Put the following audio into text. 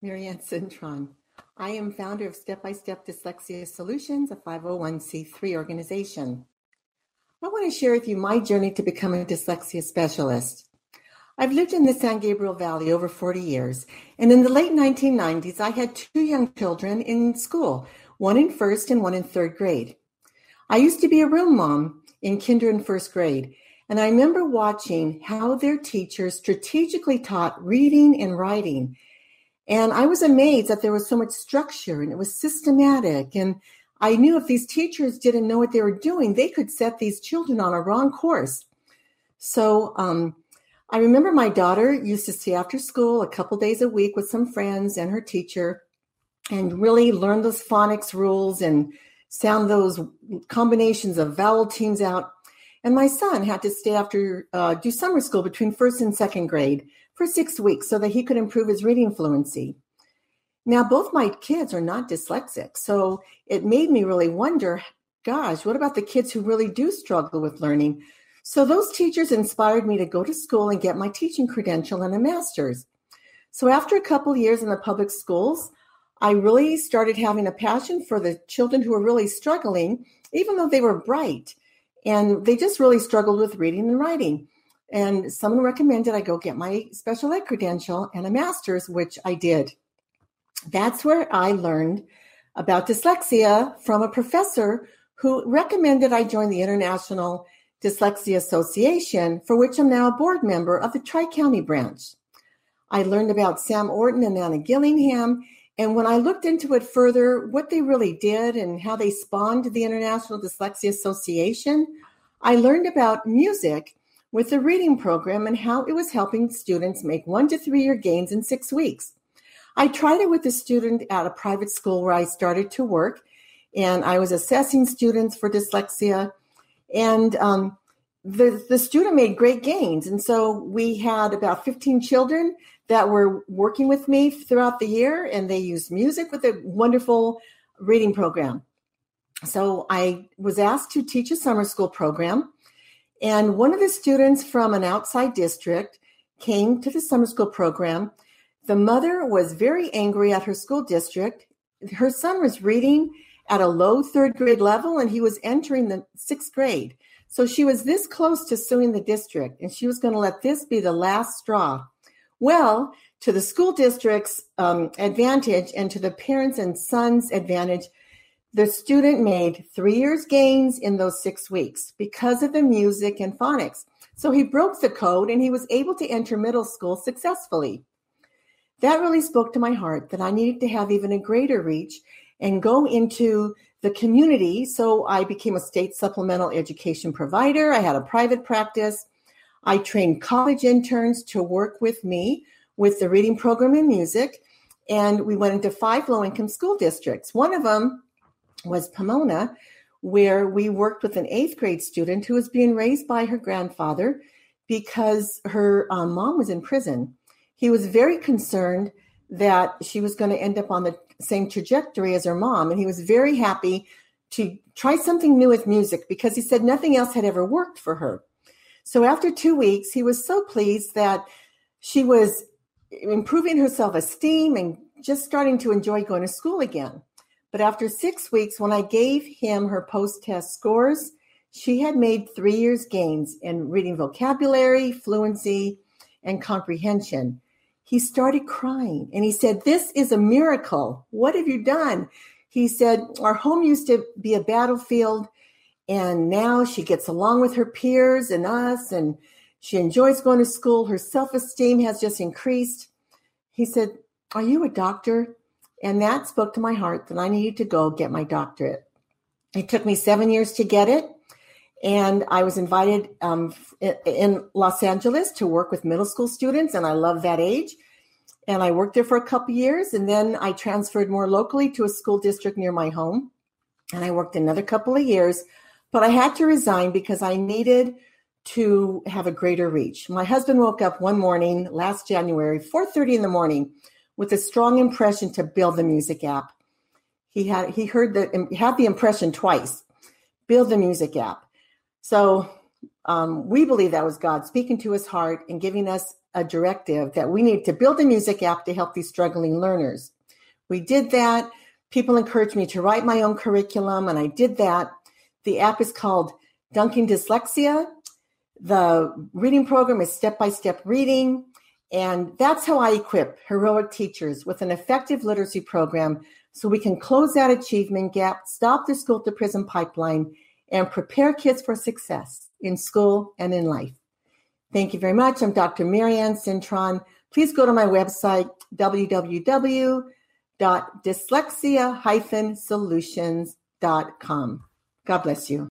Marianne Cintron. I am founder of Step by Step Dyslexia Solutions, a 501c3 organization. I want to share with you my journey to become a dyslexia specialist. I've lived in the San Gabriel Valley over 40 years, and in the late 1990s, I had two young children in school, one in first and one in third grade. I used to be a room mom in kinder and first grade, and I remember watching how their teachers strategically taught reading and writing and I was amazed that there was so much structure and it was systematic. And I knew if these teachers didn't know what they were doing, they could set these children on a wrong course. So um, I remember my daughter used to stay after school a couple days a week with some friends and her teacher and really learn those phonics rules and sound those combinations of vowel teams out. And my son had to stay after, uh, do summer school between first and second grade for six weeks so that he could improve his reading fluency. Now, both my kids are not dyslexic, so it made me really wonder gosh, what about the kids who really do struggle with learning? So, those teachers inspired me to go to school and get my teaching credential and a master's. So, after a couple years in the public schools, I really started having a passion for the children who were really struggling, even though they were bright. And they just really struggled with reading and writing. And someone recommended I go get my special ed credential and a master's, which I did. That's where I learned about dyslexia from a professor who recommended I join the International Dyslexia Association, for which I'm now a board member of the Tri County branch. I learned about Sam Orton and Anna Gillingham. And when I looked into it further, what they really did and how they spawned the International Dyslexia Association, I learned about music with the reading program and how it was helping students make one to three year gains in six weeks. I tried it with a student at a private school where I started to work, and I was assessing students for dyslexia. And um, the, the student made great gains. And so we had about 15 children that were working with me throughout the year, and they used music with a wonderful reading program. So I was asked to teach a summer school program. And one of the students from an outside district came to the summer school program. The mother was very angry at her school district. Her son was reading at a low third grade level and he was entering the sixth grade. So she was this close to suing the district and she was going to let this be the last straw. Well, to the school district's um, advantage and to the parents and sons' advantage, the student made three years gains in those six weeks because of the music and phonics. So he broke the code and he was able to enter middle school successfully. That really spoke to my heart that I needed to have even a greater reach and go into the community. So I became a state supplemental education provider. I had a private practice. I trained college interns to work with me with the reading program in music. And we went into five low income school districts. One of them was Pomona, where we worked with an eighth grade student who was being raised by her grandfather because her um, mom was in prison. He was very concerned that she was going to end up on the same trajectory as her mom. And he was very happy to try something new with music because he said nothing else had ever worked for her. So after two weeks, he was so pleased that she was improving her self esteem and just starting to enjoy going to school again. But after six weeks, when I gave him her post test scores, she had made three years gains in reading vocabulary, fluency, and comprehension. He started crying and he said, This is a miracle. What have you done? He said, Our home used to be a battlefield, and now she gets along with her peers and us, and she enjoys going to school. Her self esteem has just increased. He said, Are you a doctor? And that spoke to my heart that I needed to go get my doctorate. It took me seven years to get it. And I was invited um, in Los Angeles to work with middle school students, and I love that age. And I worked there for a couple years, and then I transferred more locally to a school district near my home. And I worked another couple of years, but I had to resign because I needed to have a greater reach. My husband woke up one morning last January, 4:30 in the morning, with a strong impression to build the music app. He had he heard the had the impression twice. Build the music app. So um, we believe that was God speaking to his heart and giving us a directive that we need to build a music app to help these struggling learners. We did that. People encouraged me to write my own curriculum, and I did that. The app is called Dunking Dyslexia. The reading program is step by step reading. And that's how I equip heroic teachers with an effective literacy program so we can close that achievement gap, stop the school to prison pipeline, and prepare kids for success in school and in life. Thank you very much. I'm Dr. Marianne Cintron. Please go to my website, www.dyslexia-solutions.com. God bless you.